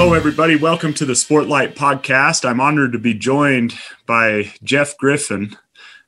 Hello, everybody. Welcome to the Sportlight Podcast. I'm honored to be joined by Jeff Griffin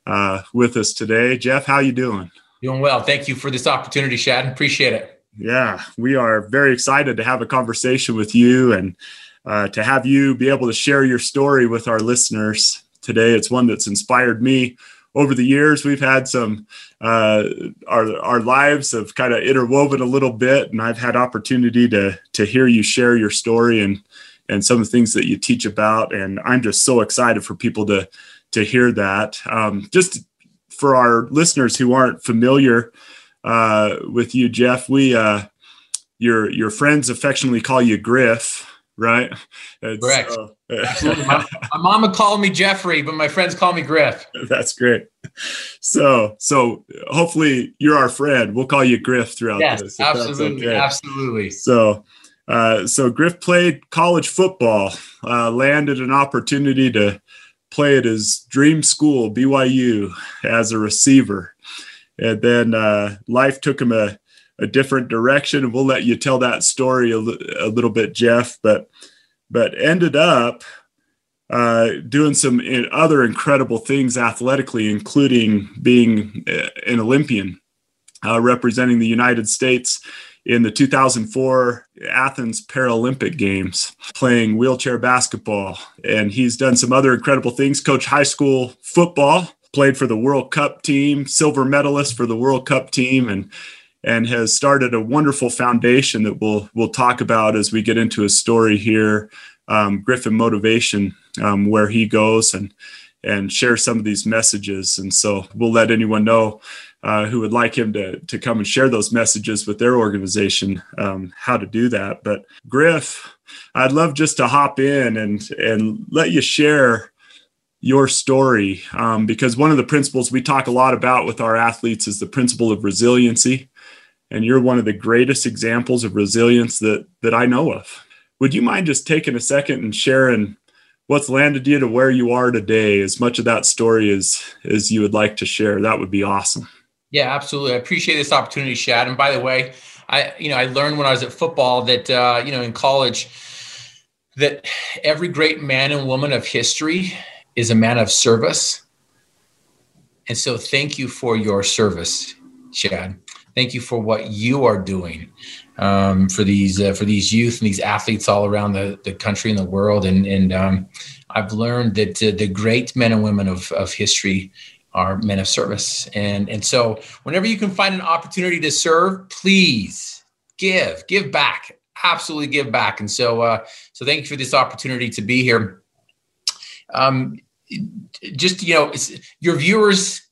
uh, with us today. Jeff, how you doing? Doing well. Thank you for this opportunity, Shad. Appreciate it. Yeah, we are very excited to have a conversation with you and uh, to have you be able to share your story with our listeners today. It's one that's inspired me over the years. We've had some uh, our our lives have kind of interwoven a little bit, and I've had opportunity to to hear you share your story and and some of the things that you teach about, and I'm just so excited for people to to hear that. Um, just for our listeners who aren't familiar uh, with you, Jeff, we uh, your your friends affectionately call you Griff right? It's, Correct. Uh, my, my mama called me Jeffrey, but my friends call me Griff. That's great. So, so hopefully you're our friend. We'll call you Griff throughout yes, this. Absolutely, okay. absolutely. So, uh, so Griff played college football, uh, landed an opportunity to play at his dream school, BYU, as a receiver, and then uh, life took him a a different direction. And we'll let you tell that story a, little bit, Jeff. But but ended up uh, doing some other incredible things athletically, including being uh, an Olympian, uh, representing the United States in the 2004 Athens Paralympic Games, playing wheelchair basketball. And he's done some other incredible things, coach high school football, played for the World Cup team, silver medalist for the World Cup team, and and has started a wonderful foundation that we'll we'll talk about as we get into his story here, um, Griffin Motivation, um, where he goes and and share some of these messages. And so we'll let anyone know uh, who would like him to to come and share those messages with their organization um, how to do that. But Griff, I'd love just to hop in and and let you share your story um, because one of the principles we talk a lot about with our athletes is the principle of resiliency and you're one of the greatest examples of resilience that that I know of. Would you mind just taking a second and sharing what's landed you to where you are today? As much of that story as as you would like to share, that would be awesome. Yeah, absolutely. I appreciate this opportunity, Shad. And by the way, I you know I learned when I was at football that uh, you know in college that every great man and woman of history is a man of service. And so, thank you for your service, Shad. Thank you for what you are doing um, for these uh, for these youth and these athletes all around the, the country and the world. And and um, I've learned that uh, the great men and women of, of history are men of service. And and so whenever you can find an opportunity to serve, please give, give back, absolutely give back. And so uh, so thank you for this opportunity to be here. Um, just you know, your viewers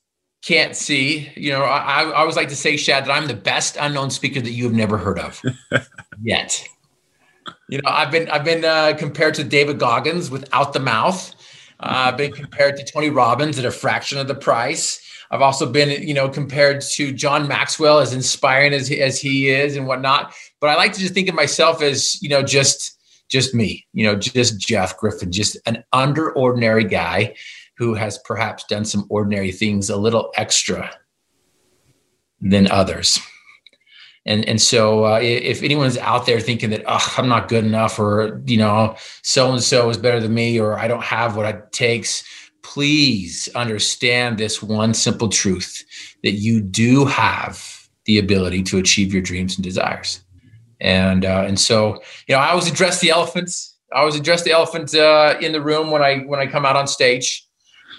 can't see. You know, I, I always like to say, Shad, that I'm the best unknown speaker that you have never heard of yet. You know, I've been I've been uh, compared to David Goggins without the mouth. Uh, I've been compared to Tony Robbins at a fraction of the price. I've also been, you know, compared to John Maxwell, as inspiring as as he is and whatnot. But I like to just think of myself as, you know, just just me, you know, just Jeff Griffin, just an under ordinary guy who has perhaps done some ordinary things a little extra than others. And, and so uh, if anyone's out there thinking that oh, I'm not good enough or you know so and so is better than me or I don't have what it takes please understand this one simple truth that you do have the ability to achieve your dreams and desires. And uh, and so you know I always address the elephants. I always address the elephant uh, in the room when I when I come out on stage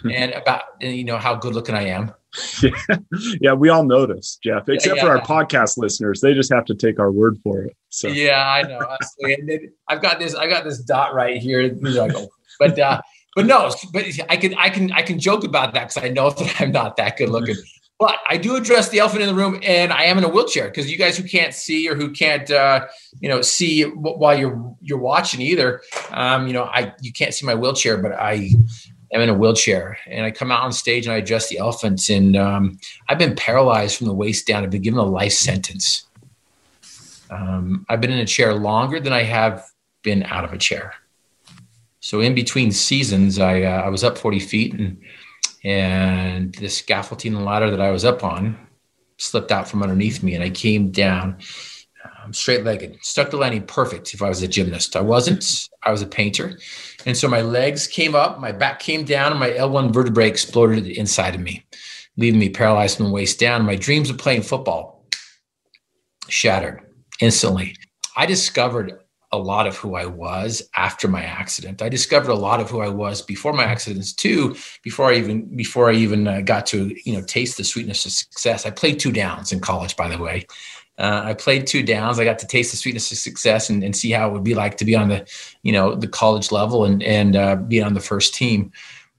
and about you know how good looking I am. Yeah, yeah, we all notice, Jeff. Except yeah, yeah. for our podcast listeners, they just have to take our word for it. So yeah, I know. and I've got this. I got this dot right here. But uh, but no, but I can I can I can joke about that because I know that I'm not that good looking. But I do address the elephant in the room, and I am in a wheelchair because you guys who can't see or who can't, uh, you know, see while you're you're watching either, um, you know, I you can't see my wheelchair, but I I'm in a wheelchair and I come out on stage and I address the elephants. And um, I've been paralyzed from the waist down. I've been given a life sentence. Um, I've been in a chair longer than I have been out of a chair. So in between seasons, I, uh, I was up 40 feet and, and the scaffolding ladder that I was up on slipped out from underneath me and I came down um, straight legged, stuck the landing perfect if I was a gymnast. I wasn't, I was a painter. And so my legs came up, my back came down, and my L1 vertebrae exploded inside of me, leaving me paralyzed from the waist down. My dreams of playing football shattered instantly. I discovered a lot of who I was after my accident. I discovered a lot of who I was before my accidents too. Before I even before I even uh, got to you know taste the sweetness of success. I played two downs in college, by the way. Uh, I played two downs. I got to taste the sweetness of success and, and see how it would be like to be on the, you know, the college level and and uh, be on the first team.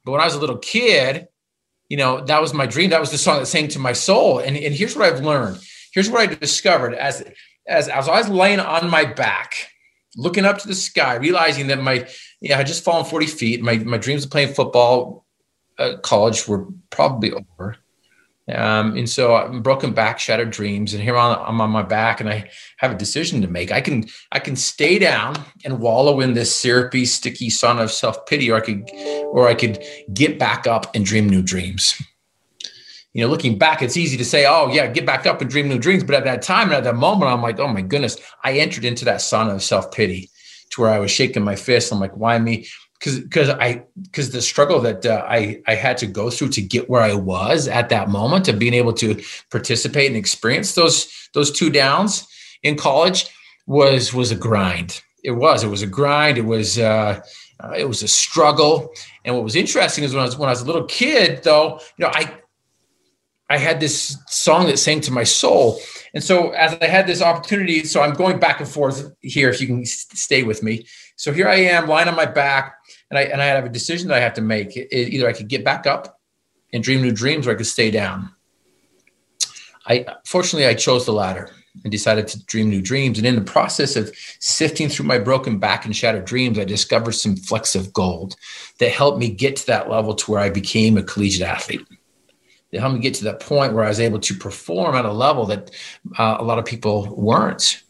But when I was a little kid, you know, that was my dream. That was the song that sang to my soul. And and here's what I've learned. Here's what I discovered as as, I was laying on my back, looking up to the sky, realizing that my yeah, I had just fallen 40 feet. My my dreams of playing football, uh, college were probably over. Um, and so I'm broken back, shattered dreams, and here I'm on my back, and I have a decision to make. I can I can stay down and wallow in this syrupy, sticky sun of self pity, or I could or I could get back up and dream new dreams. You know, looking back, it's easy to say, "Oh yeah, get back up and dream new dreams." But at that time and at that moment, I'm like, "Oh my goodness!" I entered into that sun of self pity, to where I was shaking my fist. I'm like, "Why me?" Because because I because the struggle that uh, I I had to go through to get where I was at that moment of being able to participate and experience those those two downs in college was was a grind. It was it was a grind. It was uh, uh, it was a struggle. And what was interesting is when I was when I was a little kid, though, you know, I I had this song that sang to my soul. And so as I had this opportunity, so I'm going back and forth here, if you can stay with me. So here I am lying on my back and I, and I have a decision that I have to make. It, either I could get back up and dream new dreams or I could stay down. I fortunately I chose the latter and decided to dream new dreams. And in the process of sifting through my broken back and shattered dreams, I discovered some flecks of gold that helped me get to that level to where I became a collegiate athlete that helped me get to that point where I was able to perform at a level that uh, a lot of people weren't.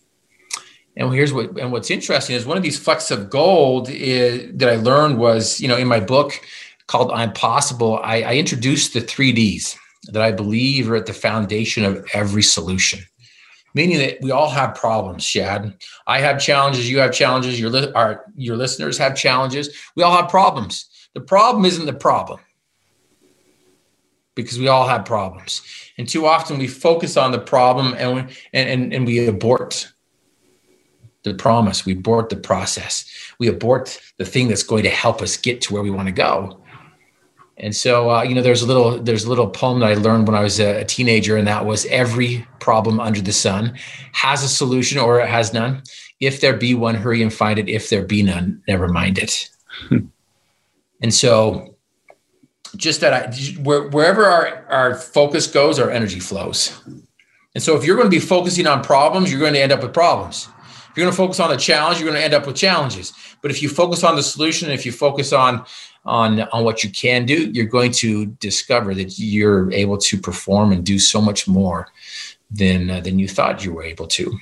And here's what and what's interesting is one of these flecks of gold is, that I learned was you know in my book called I'm Possible. I, I introduced the three Ds that I believe are at the foundation of every solution meaning that we all have problems shad i have challenges you have challenges your, li- our, your listeners have challenges we all have problems the problem isn't the problem because we all have problems. And too often we focus on the problem and, we, and, and, and we abort the promise, we abort the process, we abort the thing that's going to help us get to where we want to go. And so, uh, you know, there's a little there's a little poem that I learned when I was a, a, teenager, and that was every problem under the sun has a solution or it has none. If there be one, hurry and find it. If there be none, never mind it. and so, just that I, where, wherever our, our focus goes, our energy flows. And so if you're going to be focusing on problems, you're going to end up with problems. If you're going to focus on the challenge, you're going to end up with challenges. But if you focus on the solution, if you focus on on on what you can do, you're going to discover that you're able to perform and do so much more than uh, than you thought you were able to.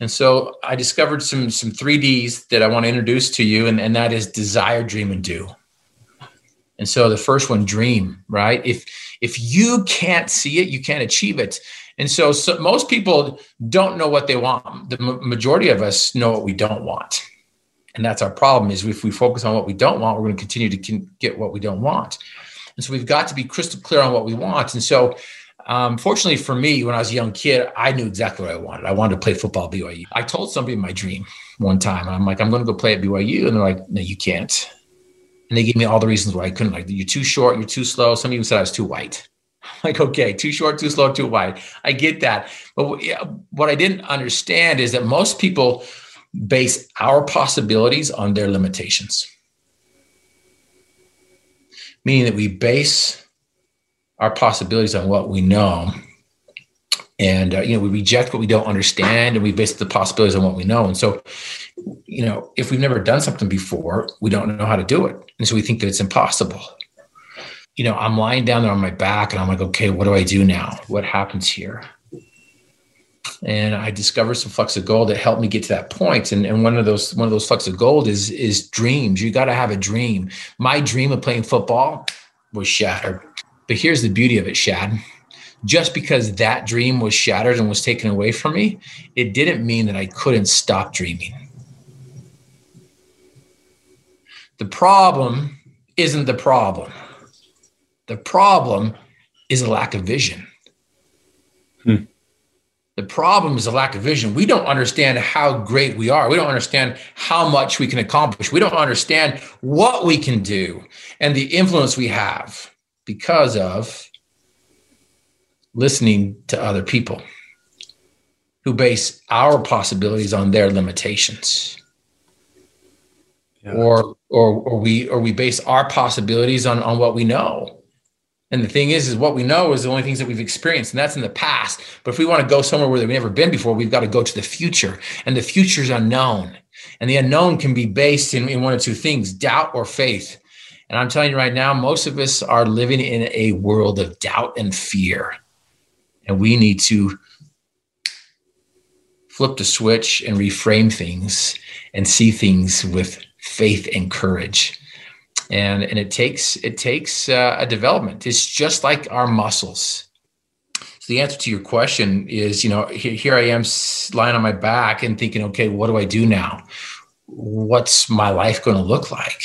And so I discovered some some 3Ds that I want to introduce to you, and, and that is desire, dream, and do. And so the first one, dream, right? If if you can't see it, you can't achieve it. And so, so most people don't know what they want. The majority of us know what we don't want. And that's our problem is if we focus on what we don't want, we're going to continue to get what we don't want. And so we've got to be crystal clear on what we want. And so um, fortunately for me, when I was a young kid, I knew exactly what I wanted. I wanted to play football at BYU. I told somebody my dream one time. I'm like, I'm going to go play at BYU. And they're like, no, you can't. And they gave me all the reasons why I couldn't. Like, you're too short, you're too slow. Some even said I was too white. like, okay, too short, too slow, too wide. I get that. But what I didn't understand is that most people base our possibilities on their limitations. Meaning that we base our possibilities on what we know. And, uh, you know, we reject what we don't understand and we base the possibilities on what we know. And so, you know, if we've never done something before, we don't know how to do it. And so we think that it's impossible. You know, I'm lying down there on my back and I'm like, okay, what do I do now? What happens here? And I discovered some flux of gold that helped me get to that point. And, and one of those one of those flux of gold is is dreams. You got to have a dream. My dream of playing football was shattered. But here's the beauty of it, Shad. Just because that dream was shattered and was taken away from me, it didn't mean that I couldn't stop dreaming. The problem isn't the problem. The problem is a lack of vision. Hmm. The problem is a lack of vision. We don't understand how great we are. We don't understand how much we can accomplish. We don't understand what we can do and the influence we have because of listening to other people who base our possibilities on their limitations. Yeah. Or, or or we or we base our possibilities on, on what we know. And the thing is, is what we know is the only things that we've experienced, and that's in the past. But if we want to go somewhere where we've never been before, we've got to go to the future. And the future is unknown. And the unknown can be based in, in one of two things doubt or faith. And I'm telling you right now, most of us are living in a world of doubt and fear. And we need to flip the switch and reframe things and see things with faith and courage and and it takes it takes uh, a development. It's just like our muscles. So the answer to your question is you know here, here i am lying on my back and thinking okay what do i do now? What's my life going to look like?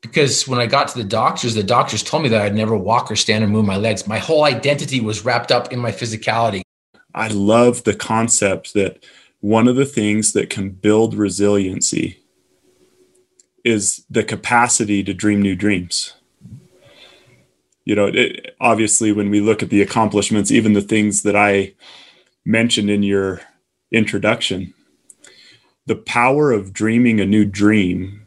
Because when i got to the doctors the doctors told me that i'd never walk or stand or move my legs. My whole identity was wrapped up in my physicality. I love the concept that one of the things that can build resiliency is the capacity to dream new dreams. You know, it, obviously, when we look at the accomplishments, even the things that I mentioned in your introduction, the power of dreaming a new dream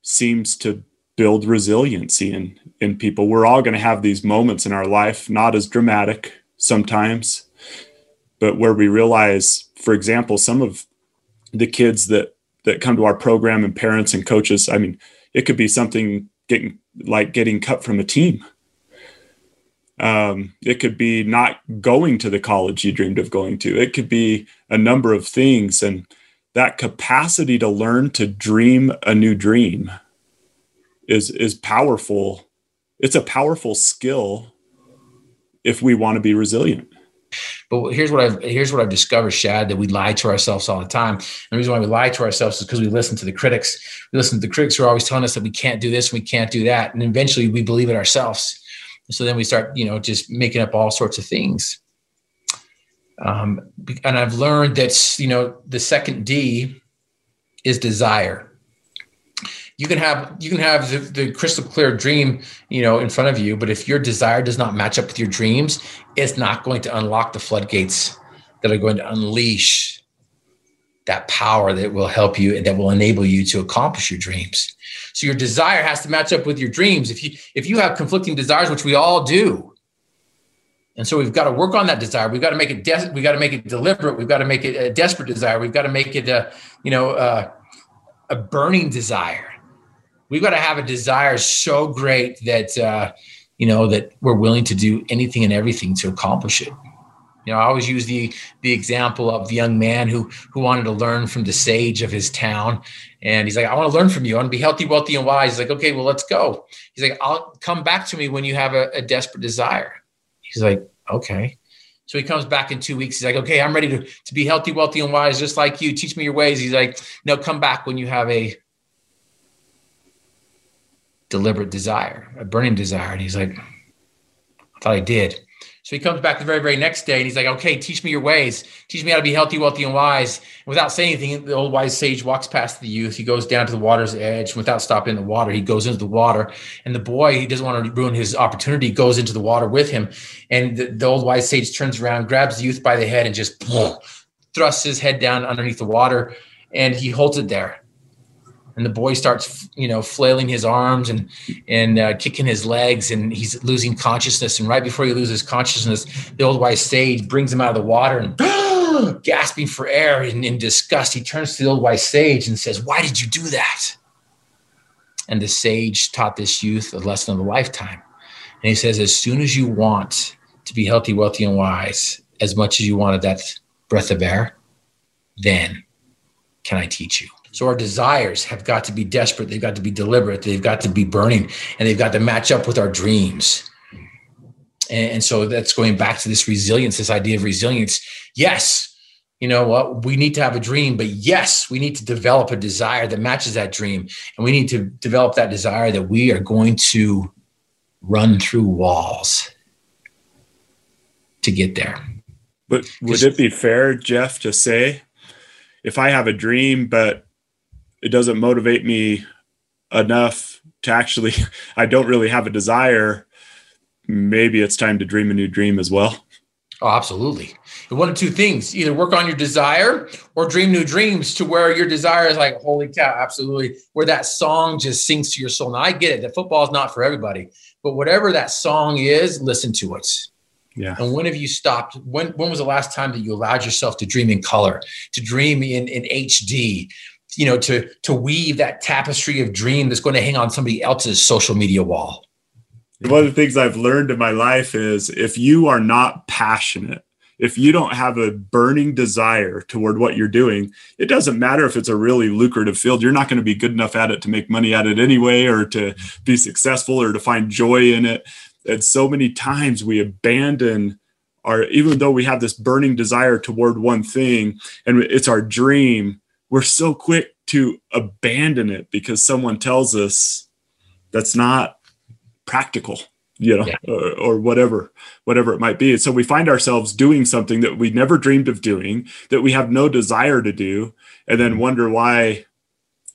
seems to build resiliency in, in people. We're all going to have these moments in our life, not as dramatic sometimes, but where we realize, for example, some of the kids that that come to our program and parents and coaches. I mean, it could be something getting like getting cut from a team. Um, it could be not going to the college you dreamed of going to. It could be a number of things. And that capacity to learn to dream a new dream is is powerful. It's a powerful skill if we want to be resilient. But here's what I've here's what I've discovered, Shad, that we lie to ourselves all the time. And the reason why we lie to ourselves is because we listen to the critics. We listen to the critics who are always telling us that we can't do this, we can't do that, and eventually we believe it ourselves. So then we start, you know, just making up all sorts of things. Um, and I've learned that you know the second D is desire you can have you can have the, the, crystal clear dream you know in front of you but if your desire does not match up with your dreams it's not going to unlock the floodgates that are going to unleash that power that will help you and that will enable you to accomplish your dreams. So your desire has to match up with your dreams. If you if you have conflicting desires which we all do and so we've got to work on that desire. We've got to make it de- we've got to make it deliberate. We've got to make it a desperate desire. We've got to make it a you know a burning desire we've got to have a desire so great that uh, you know that we're willing to do anything and everything to accomplish it. You know i always use the the example of the young man who who wanted to learn from the sage of his town. And he's like i want to learn from you. I want to be healthy wealthy and wise. He's like okay well let's go. He's like i'll come back to me when you have a, a desperate desire. He's like okay. So he comes back in two weeks. He's like, okay, I'm ready to, to be healthy, wealthy, and wise, just like you. Teach me your ways. He's like, no, come back when you have a deliberate desire, a burning desire. And he's like, I thought I did. So he comes back the very, very next day and he's like, okay, teach me your ways. Teach me how to be healthy, wealthy, and wise. And without saying anything, the old wise sage walks past the youth. He goes down to the water's edge. Without stopping the water, he goes into the water. And the boy, he doesn't want to ruin his opportunity, goes into the water with him. And the, the old wise sage turns around, grabs the youth by the head, and just thrusts his head down underneath the water. And he holds it there and the boy starts you know flailing his arms and and uh, kicking his legs and he's losing consciousness and right before he loses consciousness the old wise sage brings him out of the water and gasping for air and in disgust he turns to the old wise sage and says why did you do that And the sage taught this youth a lesson of a lifetime. And he says, as soon as you want to be healthy, wealthy, and wise, as much as you wanted that breath of air, then can I teach you? So our desires have got to be desperate. They've got to be deliberate. They've got to be burning and they've got to match up with our dreams. And, so that's going back to this resilience, this idea of resilience. Yes, you know what? We need to have a dream, but yes, we need to develop a desire that matches that dream. And we need to develop that desire that we are going to run through walls to get there. But would it be fair, Jeff, to say if I have a dream, but it doesn't motivate me enough to actually, I don't really have a desire, maybe it's time to dream a new dream as well. Oh, absolutely. One of two things either work on your desire or dream new dreams to where your desire is like, holy cow, absolutely. Where that song just sinks to your soul. Now, I get it that football is not for everybody, but whatever that song is, listen to it. Yeah. And when have you stopped? When when was the last time that you allowed yourself to dream in color, to dream in, in HD, you know, to to weave that tapestry of dream that's going to hang on somebody else's social media wall? One of the things I've learned in my life is if you are not passionate, if you don't have a burning desire toward what you're doing, it doesn't matter if it's a really lucrative field. You're not going to be good enough at it to make money at it anyway, or to be successful or to find joy in it. And so many times we abandon our, even though we have this burning desire toward one thing and it's our dream, we're so quick to abandon it because someone tells us that's not practical you know yeah. or, or, whatever whatever it might be and so we find ourselves doing something that we never dreamed of doing that we have no desire to do and then wonder why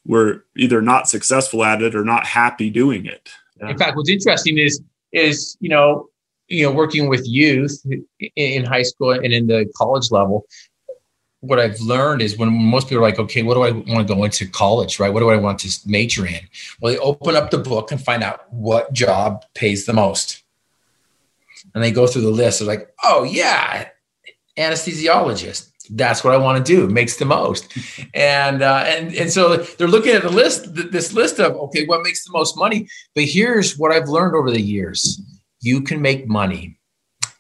we're either not successful at it or not happy doing it yeah. in fact what's interesting is is you know you know working with youth in high school and in the college level what I've learned is when most people are like, okay, what do I want to go into college, right? What do I want to major in? Well, they open up the book and find out what job pays the most. And they go through the list. They're like, oh, yeah, anesthesiologist. That's what I want to do. Makes the most. And, uh, and, and so they're looking at the list, this list of, okay, what makes the most money? But here's what I've learned over the years you can make money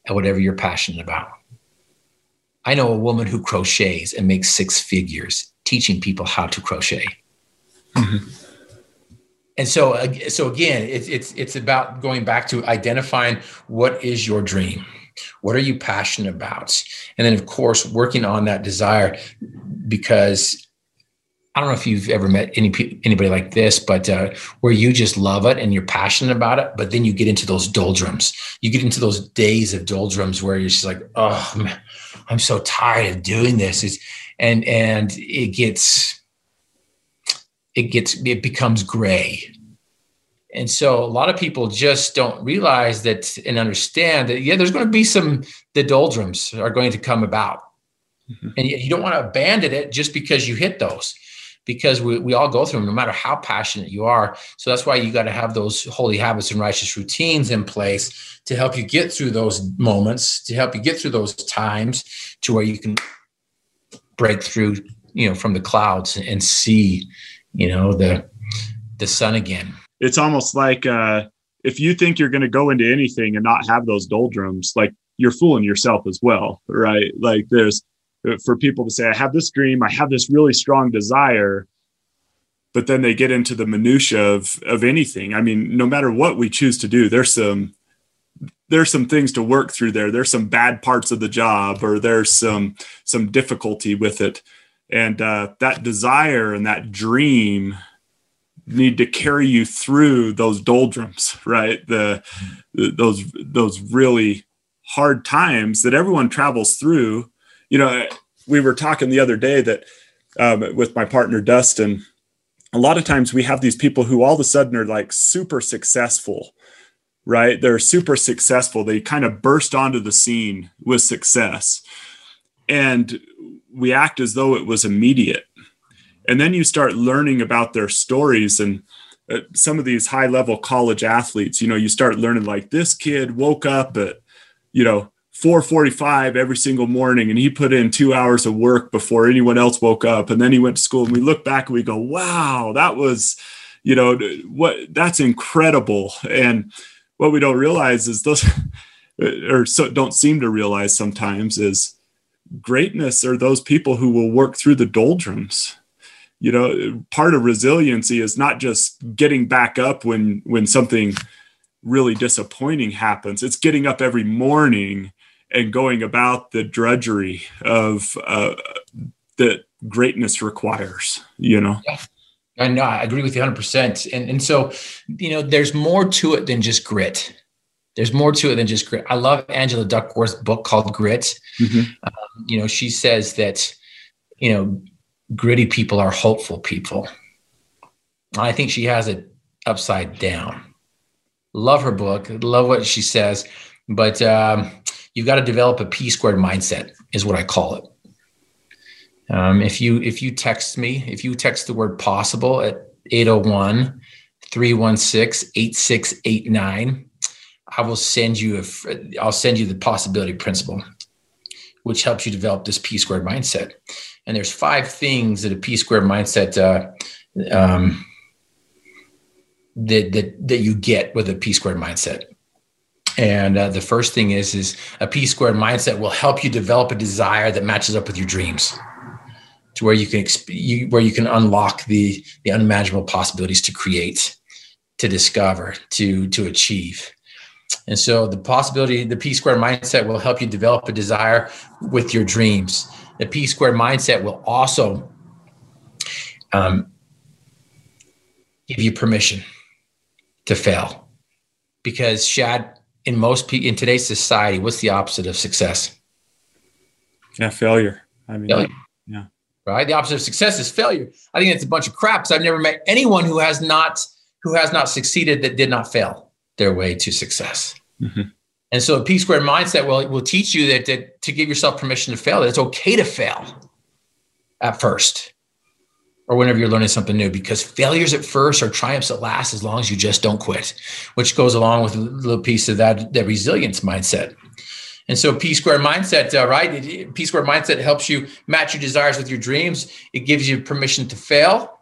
at whatever you're passionate about. I know a woman who crochets and makes six figures teaching people how to crochet. Mm-hmm. And so, so again, it's it's it's about going back to identifying what is your dream, what are you passionate about, and then of course working on that desire. Because I don't know if you've ever met any anybody like this, but uh, where you just love it and you're passionate about it, but then you get into those doldrums. You get into those days of doldrums where you're just like, oh man, I'm so tired of doing this. It's, and and it gets it gets it becomes gray. And so a lot of people just don't realize that and understand that yeah, there's going to be some the doldrums are going to come about. Mm-hmm. And you don't want to abandon it just because you hit those because we, we all go through them no matter how passionate you are. So that's why you got to have those holy habits and righteous routines in place to help you get through those moments to help you get through those times to where you can break through you know from the clouds and see you know the the sun again. It's almost like uh if you think you're going to go into anything and not have those doldrums like you're fooling yourself as well right? Like there's for people to say, I have this dream, I have this really strong desire, but then they get into the minutia of of anything. I mean, no matter what we choose to do, there's some there's some things to work through there. There's some bad parts of the job, or there's some some difficulty with it, and uh, that desire and that dream need to carry you through those doldrums, right? The, the those those really hard times that everyone travels through you know, we were talking the other day that um, with my partner Dustin, a lot of times we have these people who all of a sudden are like super successful, right? They're super successful. They kind of burst onto the scene with success. And we act as though it was immediate. And then you start learning about their stories and uh, some of these high level college athletes, you know, you start learning like this kid woke up at, you know, 4:45 every single morning and he put in 2 hours of work before anyone else woke up. And then he went to school and we look back and we go wow that was you know what that's incredible. And what we don't realize is those or so don't seem to realize sometimes is greatness are those people who will work through the doldrums. You know part of resiliency is not just getting back up when when something really disappointing happens. It's getting up every morning and going about the drudgery of uh, that greatness requires you know yeah. I know I agree with you 100%. And, and so, you know, there's more to it than just grit. There's more to it than just grit. I love Angela Duckworth's book called Grit. Mm-hmm. Um, you know, she says that, you know, gritty people are hopeful people. I think she has it upside down. Love her book, love what she says, but um, you've got to develop a P squared mindset, is what I call it. Um, if you if you text me, if you text the word possible at 801 316 8689, I will send you a I'll send you the possibility principle, which helps you develop this P squared mindset. And there's five things that a P squared mindset uh, um, that that that you get with a P squared mindset. And uh, the first thing is is a P squared mindset will help you develop a desire that matches up with your dreams to where you can exp- you, where you can unlock the the unimaginable possibilities to create to discover to to achieve. And so the possibility the p squared mindset will help you develop a desire with your dreams. The p squared mindset will also um, give you permission to fail. Because shad in most people in today's society what's the opposite of success yeah failure i mean failure. yeah right? The opposite of success is failure. I think it's a bunch of crap because I've never met anyone who has not who has not succeeded that did not fail their way to success. Mm-hmm. And so a P squared mindset will will teach you that, that to give yourself permission to fail, that it's okay to fail at first or whenever you're learning something new because failures at first are triumphs at last as long as you just don't quit, which goes along with a little piece of that, that resilience mindset. And so P square mindset, uh, right? P square mindset helps you match your desires with your dreams. It gives you permission to fail,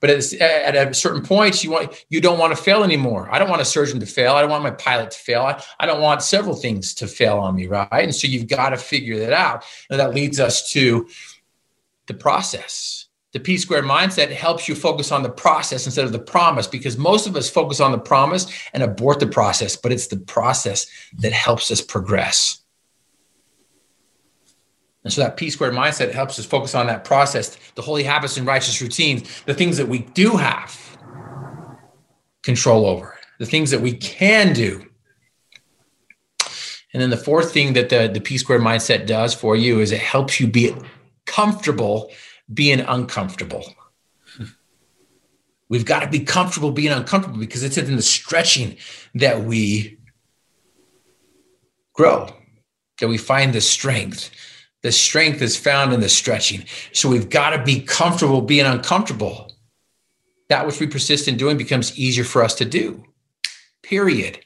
but at, a certain point, you want you don't want to fail anymore. I don't want a surgeon to fail. I don't want my pilot to fail. I, I don't want several things to fail on me, right? And so you've got to figure that out. And that leads us to the process. The P square mindset helps you focus on the process instead of the promise because most of us focus on the promise and abort the process, but it's the process that helps us progress. And so that P squared mindset helps us focus on that process, the holy habits and righteous routines, the things that we do have control over, the things that we can do. And then the fourth thing that the, the P squared mindset does for you is it helps you be comfortable being uncomfortable. We've got to be comfortable being uncomfortable because it's in the stretching that we grow, that we find the strength the strength is found in the stretching. So we've got to be comfortable being uncomfortable. That which we persist in doing becomes easier for us to do. Period.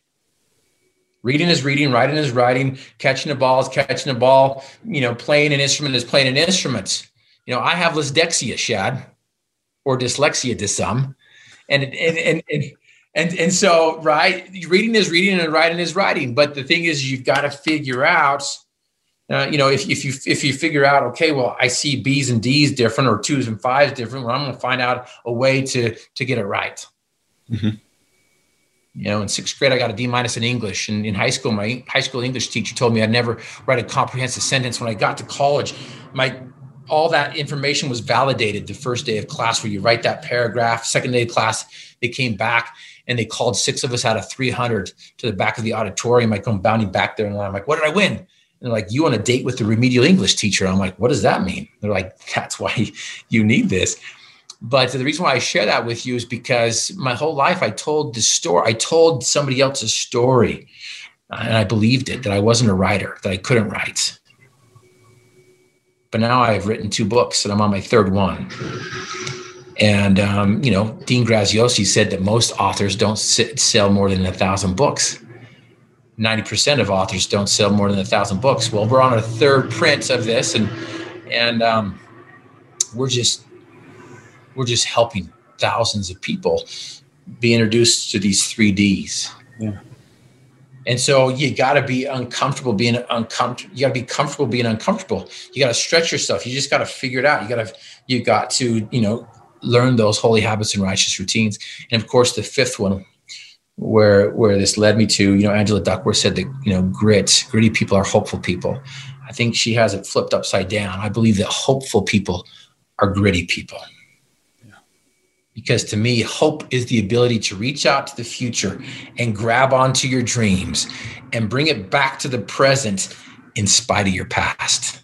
Reading is reading, writing is writing, catching a ball is catching a ball, you know, playing an instrument is playing an instrument. You know, I have dyslexia, Shad, or dyslexia to some. And and and and and, and so right, reading is reading and writing is writing. But the thing is you've got to figure out uh, you know, if, if you if you figure out, okay, well, I see B's and D's different or twos and fives different, well, I'm going to find out a way to to get it right. Mm-hmm. You know, in sixth grade, I got a D minus in English, and in high school, my high school English teacher told me I'd never write a comprehensive sentence. When I got to college, my all that information was validated the first day of class, where you write that paragraph. Second day of class, they came back and they called six of us out of 300 to the back of the auditorium. I come bounding back there, and I'm like, "What did I win?" And they're like, you on a date with the remedial English teacher? I'm like, what does that mean? They're like, that's why you need this. But the reason why I share that with you is because my whole life I told the story. I told somebody else's story, and I believed it that I wasn't a writer, that I couldn't write. But now I've written two books, and I'm on my third one. And um, you know, Dean Graziosi said that most authors don't sit, sell more than a thousand books. 90% of authors don't sell more than a thousand books. Well, we're on a third print of this and, and, um, we're just, we're just helping thousands of people be introduced to these three Ds. Yeah. And so you got to be uncomfortable being uncomfortable. You got to be comfortable being uncomfortable. You got to stretch yourself. You just got to figure it out. You got to, you got to, you know, learn those holy habits and righteous routines. And of course, the fifth one, where where this led me to, you know, Angela Duckworth said that you know, grit, gritty people are hopeful people. I think she has it flipped upside down. I believe that hopeful people are gritty people. Because to me, hope is the ability to reach out to the future and grab onto your dreams and bring it back to the present in spite of your past.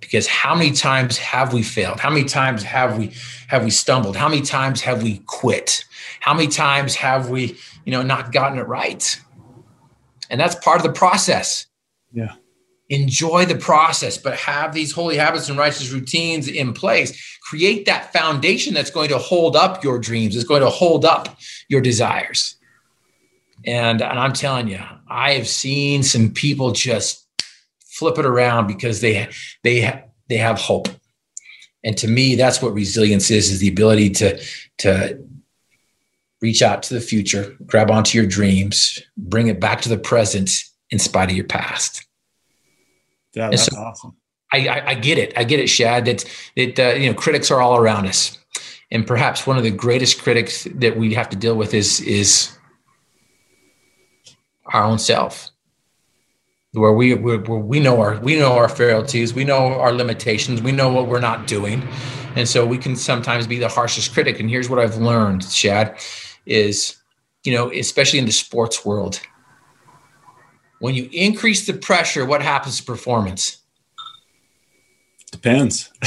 Because how many times have we failed? How many times have we have we stumbled? How many times have we quit? How many times have we, you know, not gotten it right? And that's part of the process. Yeah enjoy the process, but have these holy habits and righteous routines in place. Create that foundation that's going to hold up your dreams, it's going to hold up your desires. And, and I'm telling you, I have seen some people just flip it around because they they they have hope. And to me, that's what resilience is: is the ability to to reach out to the future, grab onto your dreams, bring it back to the present in spite of your past. Yeah, that's so awesome. I, I, I, get it. I get it, Shad. That that uh, you know critics are all around us, and perhaps one of the greatest critics that we have to deal with is is our own self, where we where we know our we know our frailties, we know our limitations, we know what we're not doing, and so we can sometimes be the harshest critic. And here's what I've learned, Shad, is you know especially in the sports world when you increase the pressure, what happens to performance? Depends.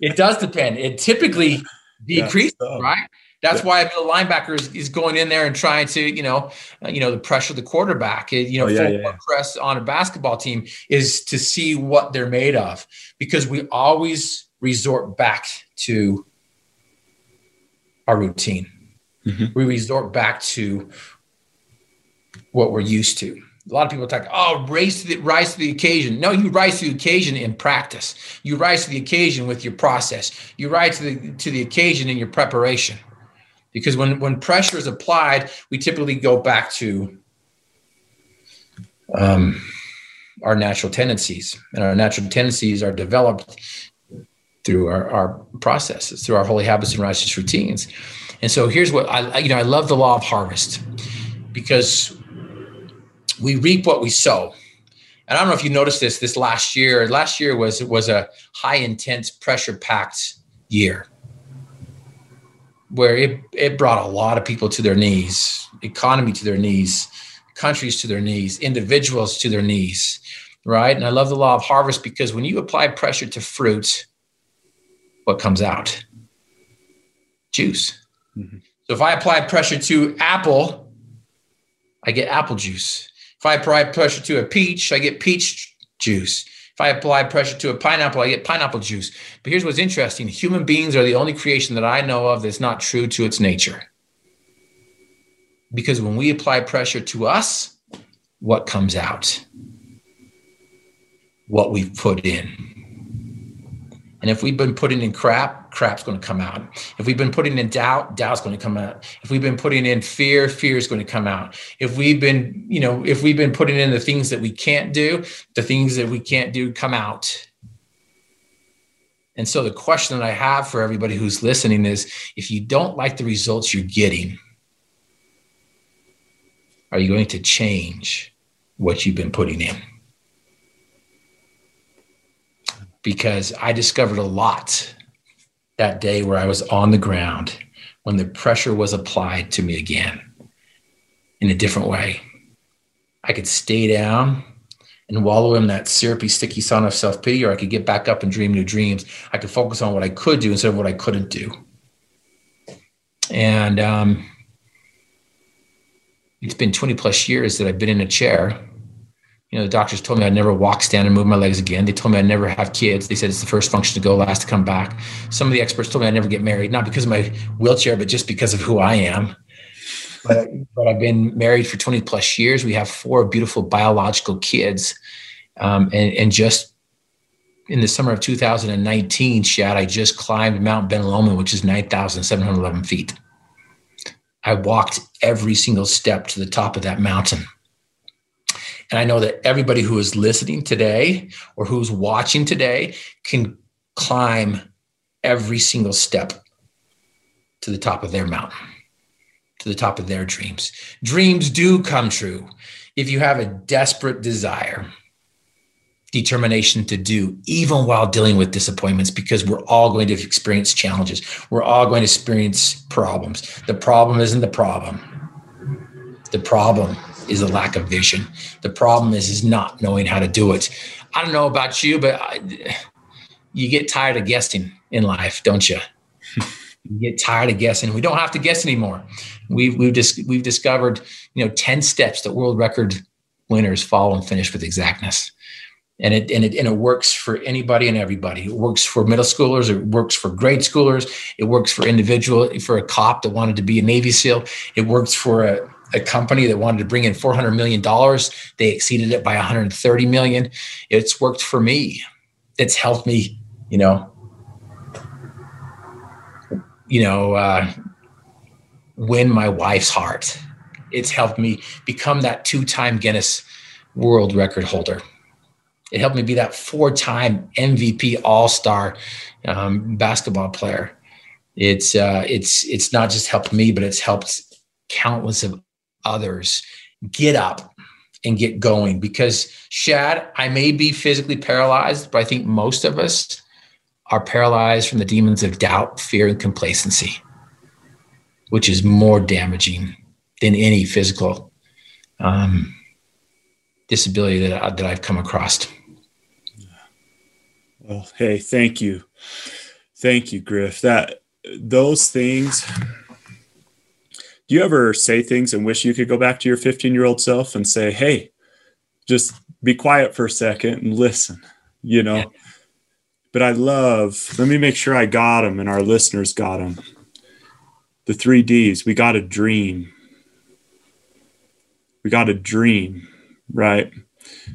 it does depend. It typically decreases, yeah, so. right? That's yeah. why a middle linebacker is, is, going in there and trying to, you know, uh, you know, the pressure the quarterback. You know, oh, yeah, yeah, press on a basketball team is to see what they're made of, because we always resort back to our routine. Mm-hmm. We resort back to what we're used to a lot of people talk, oh, raise to the rise to the occasion. No, you rise to the occasion in practice. You rise to the occasion with your process. You rise to the to the occasion in your preparation. Because when when pressure is applied, we typically go back to um, our natural tendencies, and our natural tendencies are developed through our, our processes, through our holy habits and righteous routines. And so here's what I you know I love the law of harvest because we reap what we sow. And I don't know if you noticed this this last year. Last year was was a high intense pressure packed year where it, it brought a lot of people to their knees, economy to their knees, countries to their knees, individuals to their knees, right? And I love the law of harvest because when you apply pressure to fruit, what comes out? Juice. Mm-hmm. So if I apply pressure to apple, I get apple juice. If I apply pressure to a peach, I get peach juice. If I apply pressure to a pineapple, I get pineapple juice. But here's what's interesting human beings are the only creation that I know of that's not true to its nature. Because when we apply pressure to us, what comes out? What we've put in. And if we've been putting in crap, crap's going to come out. If we've been putting in doubt, doubt's going to come out. If we've been putting in fear, fear is going to come out. If we've been, you know, if we've been putting in the things that we can't do, the things that we can't do come out. And so the question that I have for everybody who's listening is if you don't like the results you're getting, are you going to change what you've been putting in? Because I discovered a lot that day where I was on the ground when the pressure was applied to me again in a different way. I could stay down and wallow in that syrupy, sticky sun of self pity, or I could get back up and dream new dreams. I could focus on what I could do instead of what I couldn't do. And um, it's been 20 plus years that I've been in a chair you know, the doctors told me I'd never walk, stand, and move my legs again. They told me I'd never have kids. They said it's the first function to go, last to come back. Some of the experts told me I'd never get married, not because of my wheelchair, but just because of who I am. But, but I've been married for 20 plus years. We have four beautiful biological kids. Um, and, and just in the summer of 2019, Shad, I just climbed Mount Ben Lomond, which is 9,711 feet. I walked every single step to the top of that mountain. And I know that everybody who is listening today or who's watching today can climb every single step to the top of their mountain, to the top of their dreams. Dreams do come true if you have a desperate desire, determination to do, even while dealing with disappointments, because we're all going to experience challenges. We're all going to experience problems. The problem isn't the problem. The problem is a lack of vision. The problem is is not knowing how to do it. I don't know about you, but I, you get tired of guessing in life, don't you? you get tired of guessing. We don't have to guess anymore. We've we've just we've discovered you know ten steps that world record winners follow and finish with exactness. And it, and it and it works for anybody and everybody. It works for middle schoolers. It works for grade schoolers. It works for individual for a cop that wanted to be a Navy SEAL. It works for a, a company that wanted to bring in 400 million dollars. They exceeded it by 130 million. It's worked for me. It's helped me, you know, you know, uh, win my wife's heart. It's helped me become that two time Guinness World Record holder. It helped me be that four time MVP All Star um, basketball player. It's uh, it's it's not just helped me, but it's helped countless of others get up and get going. Because Shad, I may be physically paralyzed, but I think most of us are paralyzed from the demons of doubt, fear, and complacency, which is more damaging than any physical um, disability that, I, that I've come across. Well, hey, thank you, thank you, Griff. That those things. Do you ever say things and wish you could go back to your 15 year old self and say, "Hey, just be quiet for a second and listen," you know? Yeah but I love, let me make sure I got them and our listeners got them. The three D's, we got a dream. We got a dream, right?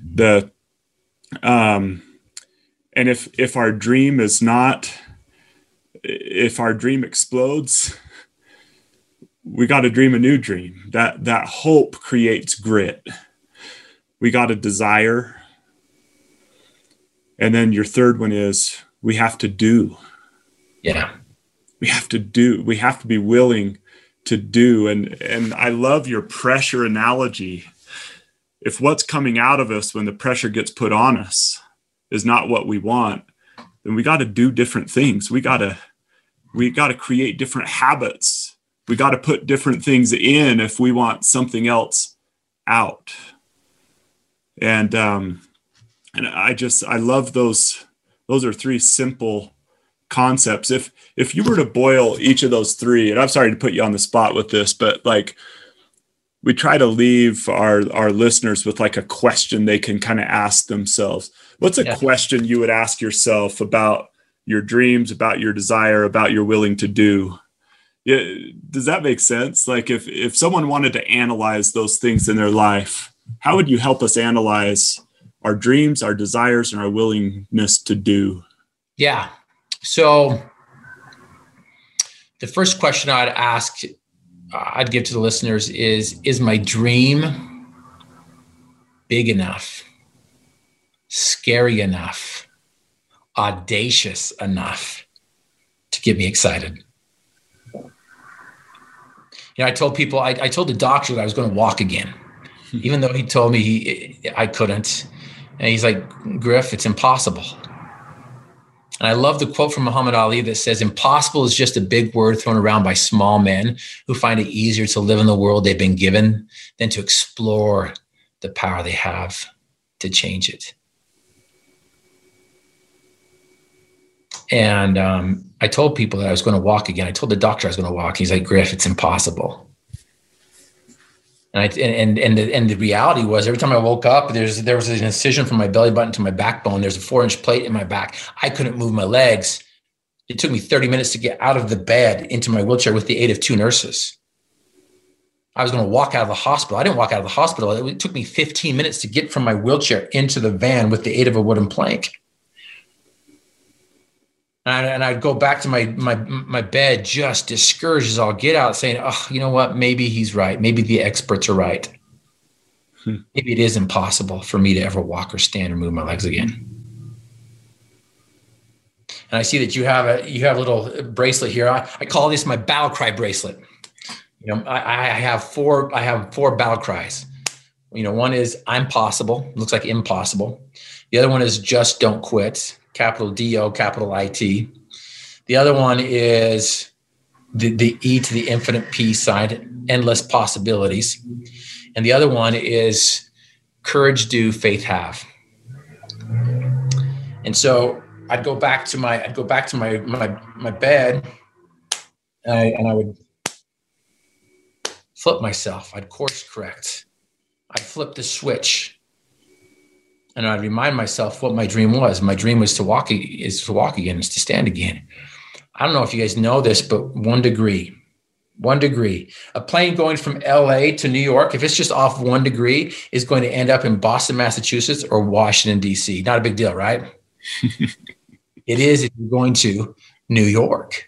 The, um, and if, if our dream is not, if our dream explodes, we got to dream a new dream. That, that hope creates grit. We got a desire and then your third one is we have to do. Yeah. We have to do. We have to be willing to do. And and I love your pressure analogy. If what's coming out of us when the pressure gets put on us is not what we want, then we got to do different things. We got to we got to create different habits. We got to put different things in if we want something else out. And um, and i just i love those those are three simple concepts if if you were to boil each of those three and i'm sorry to put you on the spot with this but like we try to leave our our listeners with like a question they can kind of ask themselves what's a yeah. question you would ask yourself about your dreams about your desire about your willing to do yeah does that make sense like if if someone wanted to analyze those things in their life how would you help us analyze our dreams, our desires, and our willingness to do? Yeah. So the first question I'd ask, uh, I'd give to the listeners is Is my dream big enough, scary enough, audacious enough to get me excited? You know, I told people, I, I told the doctor that I was going to walk again, hmm. even though he told me he, I couldn't. And he's like, Griff, it's impossible. And I love the quote from Muhammad Ali that says, Impossible is just a big word thrown around by small men who find it easier to live in the world they've been given than to explore the power they have to change it. And um, I told people that I was going to walk again. I told the doctor I was going to walk. He's like, Griff, it's impossible. And I and and the, and the reality was every time I woke up, there's there was an incision from my belly button to my backbone. There's a four inch plate in my back. I couldn't move my legs. It took me 30 minutes to get out of the bed into my wheelchair with the aid of two nurses. I was going to walk out of the hospital. I didn't walk out of the hospital. It took me 15 minutes to get from my wheelchair into the van with the aid of a wooden plank. And, I, and I'd go back to my my my bed, just discouraged as I'll get out, saying, "Oh, you know what? Maybe he's right. Maybe the experts are right. Hmm. Maybe it is impossible for me to ever walk or stand or move my legs again." And I see that you have a you have a little bracelet here. I, I call this my battle cry bracelet. You know, I, I have four I have four battle cries. You know, one is I'm possible, looks like impossible. The other one is just don't quit, capital D O, capital I T. The other one is the, the E to the infinite P side, endless possibilities. And the other one is courage do, faith have. And so I'd go back to my I'd go back to my my my bed and I, and I would flip myself. I'd course correct. I'd flip the switch. And I'd remind myself what my dream was. My dream was to walk is to walk again, is to stand again. I don't know if you guys know this, but one degree, one degree. A plane going from LA to New York, if it's just off one degree, is going to end up in Boston, Massachusetts or Washington, D.C. Not a big deal, right? it is if you're going to New York.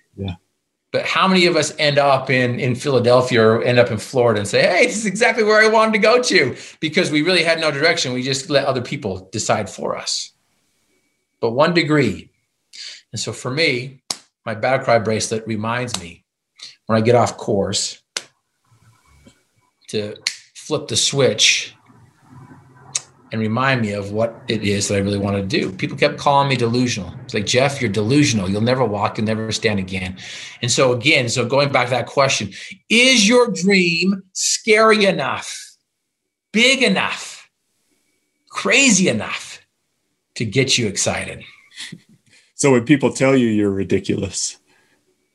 But how many of us end up in, in Philadelphia or end up in Florida and say, hey, this is exactly where I wanted to go to because we really had no direction. We just let other people decide for us. But one degree. And so for me, my battle cry bracelet reminds me when I get off course to flip the switch and remind me of what it is that I really want to do. People kept calling me delusional. It's like, Jeff, you're delusional. You'll never walk, you'll never stand again. And so, again, so going back to that question, is your dream scary enough, big enough, crazy enough to get you excited? So, when people tell you you're ridiculous,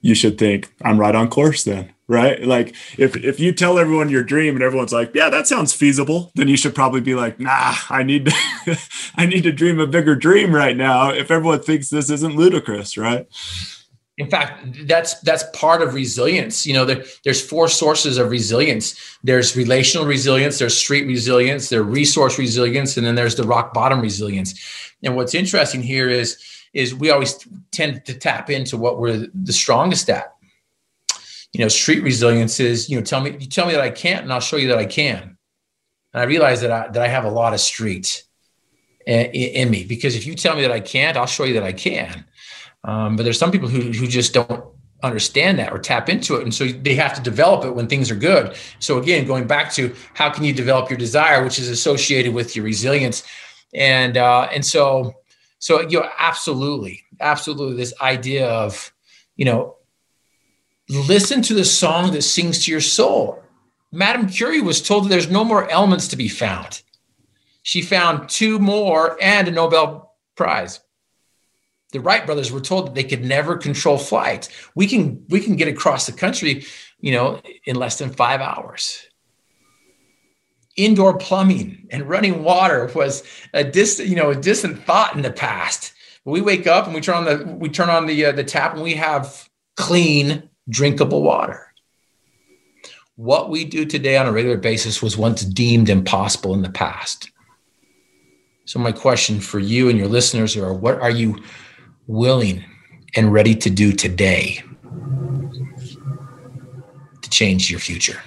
you should think, I'm right on course then right? Like if if you tell everyone your dream and everyone's like, "Yeah, that sounds feasible," then you should probably be like, "Nah, I need to I need to dream a bigger dream right now." If everyone thinks this isn't ludicrous, right? In fact, that's that's part of resilience. You know, there, there's four sources of resilience. There's relational resilience, there's street resilience, there's resource resilience, and then there's the rock bottom resilience. And what's interesting here is is we always tend to tap into what we're the strongest at you know, street resilience is, you know, tell me, you tell me that I can't, and I'll show you that I can. And I realize that I, that I have a lot of street in, in me because if you tell me that I can't, I'll show you that I can. Um, but there's some people who, who just don't understand that or tap into it. And so they have to develop it when things are good. So again, going back to how can you develop your desire, which is associated with your resilience. And, uh, and so, so, you know, absolutely, absolutely this idea of, you know, listen to the song that sings to your soul. Madame Curie was told that there's no more elements to be found. She found two more and a Nobel Prize. The Wright brothers were told that they could never control flight. We can we can get across the country, you know, in less than five hours. Indoor plumbing and running water was a distant, you know, a distant thought in the past. We wake up and we turn on the we turn on the uh, the tap and we have clean drinkable water. What we do today on a regular basis was once deemed impossible in the past. So, my question for you and your listeners are what are you willing and ready to do today to change your future?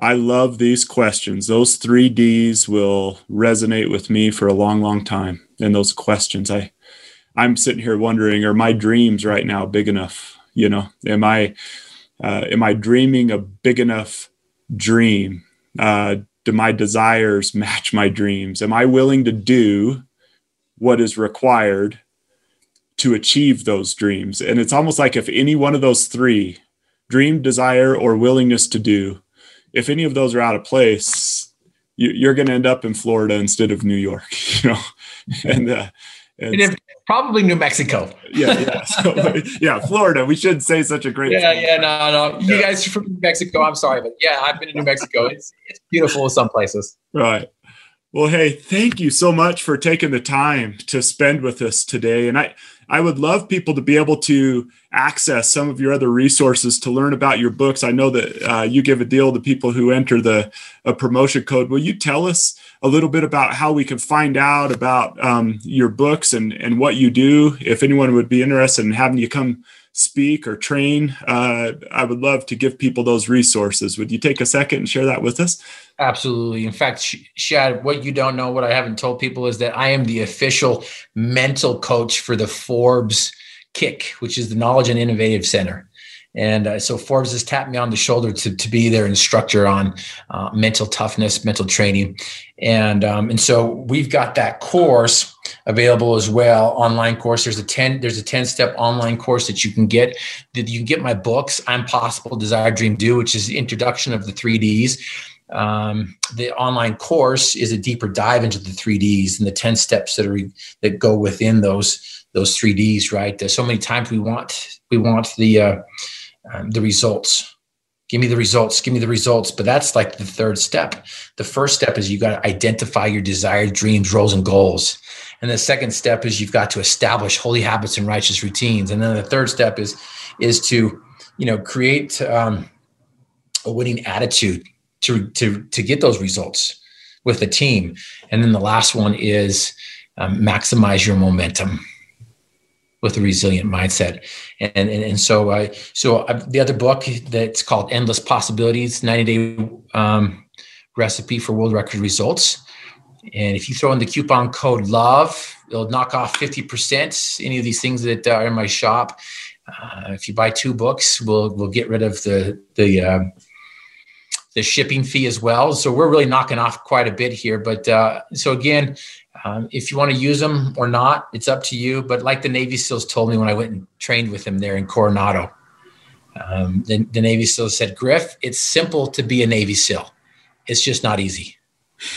I love these questions. Those three D's will resonate with me for a long, long time. And those questions, I, I'm sitting here wondering, are my dreams right now big enough? You know am i uh, am i dreaming a big enough dream? Uh, do my desires match my dreams? Am i willing to do what is required to achieve those dreams? And it's almost like if any one of those three dream desire or willingness to do if any of those are out of place you, are going to end up in florida instead of new york you know? And uh, and, and if, probably New Mexico. yeah, yeah, so, yeah, Florida. We should say such a great. Yeah, yeah, no, no. You guys are from New Mexico. I'm sorry, but yeah, I've been to New Mexico. It's it's beautiful in some places. Right. Well, hey, thank you so much for taking the time to spend with us today. And I, I would love people to be able to access some of your other resources to learn about your books. I know that uh, you give a deal to people who enter the a promotion code. Will you tell us a little bit about how we can find out about um, your books and, and what you do? If anyone would be interested in having you come speak or train, uh, I would love to give people those resources. Would you take a second and share that with us? Absolutely. In fact, Shad, what you don't know, what I haven't told people is that I am the official mental coach for the Forbes Kick, which is the Knowledge and Innovative Center. And uh, so Forbes has tapped me on the shoulder to, to be their instructor on uh, mental toughness, mental training. And, um, and so we've got that course available as well, online course. There's a 10, there's a 10 step online course that you can get that you can get my books, I'm possible, desire, dream, do, which is the introduction of the three Ds. Um, the online course is a deeper dive into the three Ds and the 10 steps that are, that go within those, those three Ds, right? There's so many times we want, we want the, uh, um, the results. Give me the results. Give me the results. But that's like the third step. The first step is you got to identify your desired dreams, roles, and goals. And the second step is you've got to establish holy habits and righteous routines. And then the third step is is to you know create um, a winning attitude to to to get those results with the team. And then the last one is um, maximize your momentum with a resilient mindset. And and, and so I so I, the other book that's called Endless Possibilities: 90 Day um, Recipe for World Record Results. And if you throw in the coupon code LOVE, it'll knock off 50%. Any of these things that are in my shop. Uh, if you buy two books, we'll we'll get rid of the the uh, the shipping fee as well. So we're really knocking off quite a bit here. But uh, so again, um, if you want to use them or not, it's up to you. But like the Navy SEALs told me when I went and trained with them there in Coronado, um, the, the Navy SEALs said, Griff, it's simple to be a Navy SEAL. It's just not easy.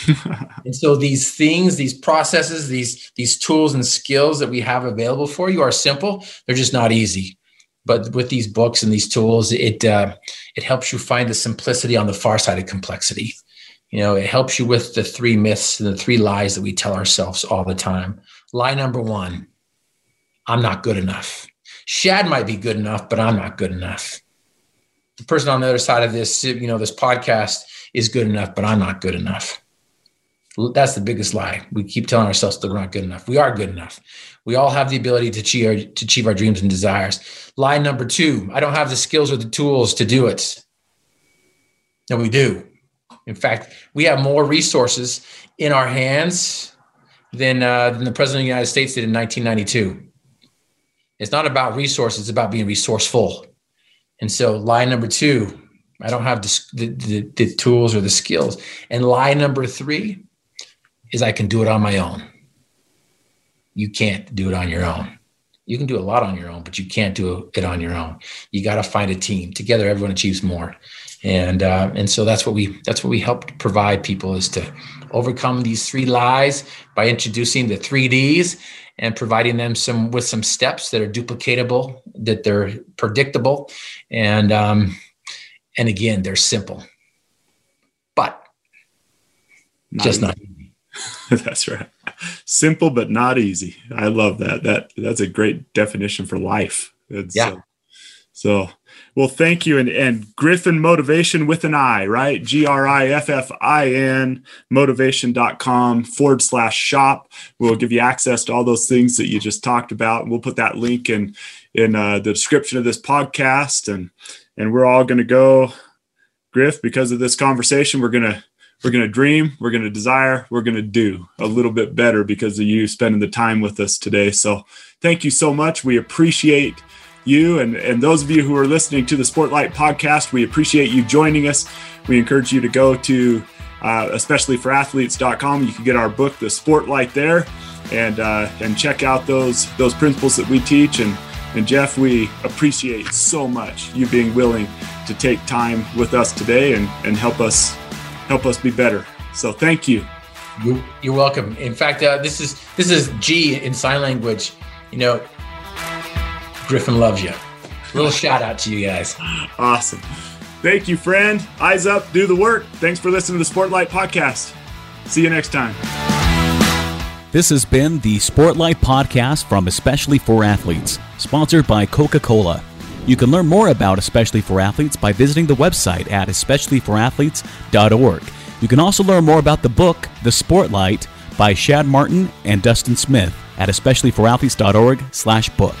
and so these things, these processes, these these tools and skills that we have available for you are simple. They're just not easy. But with these books and these tools, it uh, it helps you find the simplicity on the far side of complexity. You know, it helps you with the three myths and the three lies that we tell ourselves all the time. Lie number one I'm not good enough. Shad might be good enough, but I'm not good enough. The person on the other side of this, you know, this podcast is good enough, but I'm not good enough. That's the biggest lie. We keep telling ourselves that we're not good enough. We are good enough. We all have the ability to achieve, our, to achieve our dreams and desires. Lie number two I don't have the skills or the tools to do it. No, we do. In fact, we have more resources in our hands than, uh, than the president of the United States did in 1992. It's not about resources, it's about being resourceful. And so, lie number two, I don't have the, the, the, tools or the skills. And lie number three is I can do it on my own. You can't do it on your own. You can do a lot on your own, but you can't do it on your own. You got to find a team. Together, everyone achieves more and uh, and so that's what we that's what we help provide people is to overcome these three lies by introducing the three Ds and providing them some with some steps that are duplicatable, that they're predictable, and um, and again they're simple, but not just easy. not. that's right. Simple but not easy. I love that. That that's a great definition for life. It's, yeah. Uh, so well, thank you. And, and Griffin Motivation with an I, right? G R I F F I N motivation.com forward slash shop. We'll give you access to all those things that you just talked about. We'll put that link in, in uh, the description of this podcast. And, and we're all going to go, Griff, because of this conversation, we're going to, we're going to dream, we're going to desire, we're going to do a little bit better because of you spending the time with us today. So thank you so much. We appreciate you and, and those of you who are listening to the Sportlight podcast. We appreciate you joining us. We encourage you to go to uh, especially for athletes.com. You can get our book, The Sportlight, there and uh, and check out those those principles that we teach. And and Jeff, we appreciate so much you being willing to take time with us today and and help us help us be better. So thank you. You're welcome. In fact, uh, this is this is G in sign language. You know, Griffin loves you. Little shout out to you guys. Awesome. Thank you, friend. Eyes up, do the work. Thanks for listening to the Sportlight Podcast. See you next time. This has been the Sportlight podcast from Especially for Athletes, sponsored by Coca Cola. You can learn more about Especially for Athletes by visiting the website at especiallyforathletes.org. You can also learn more about the book, The Sportlight, by Shad Martin and Dustin Smith at especiallyforathletes.org slash book.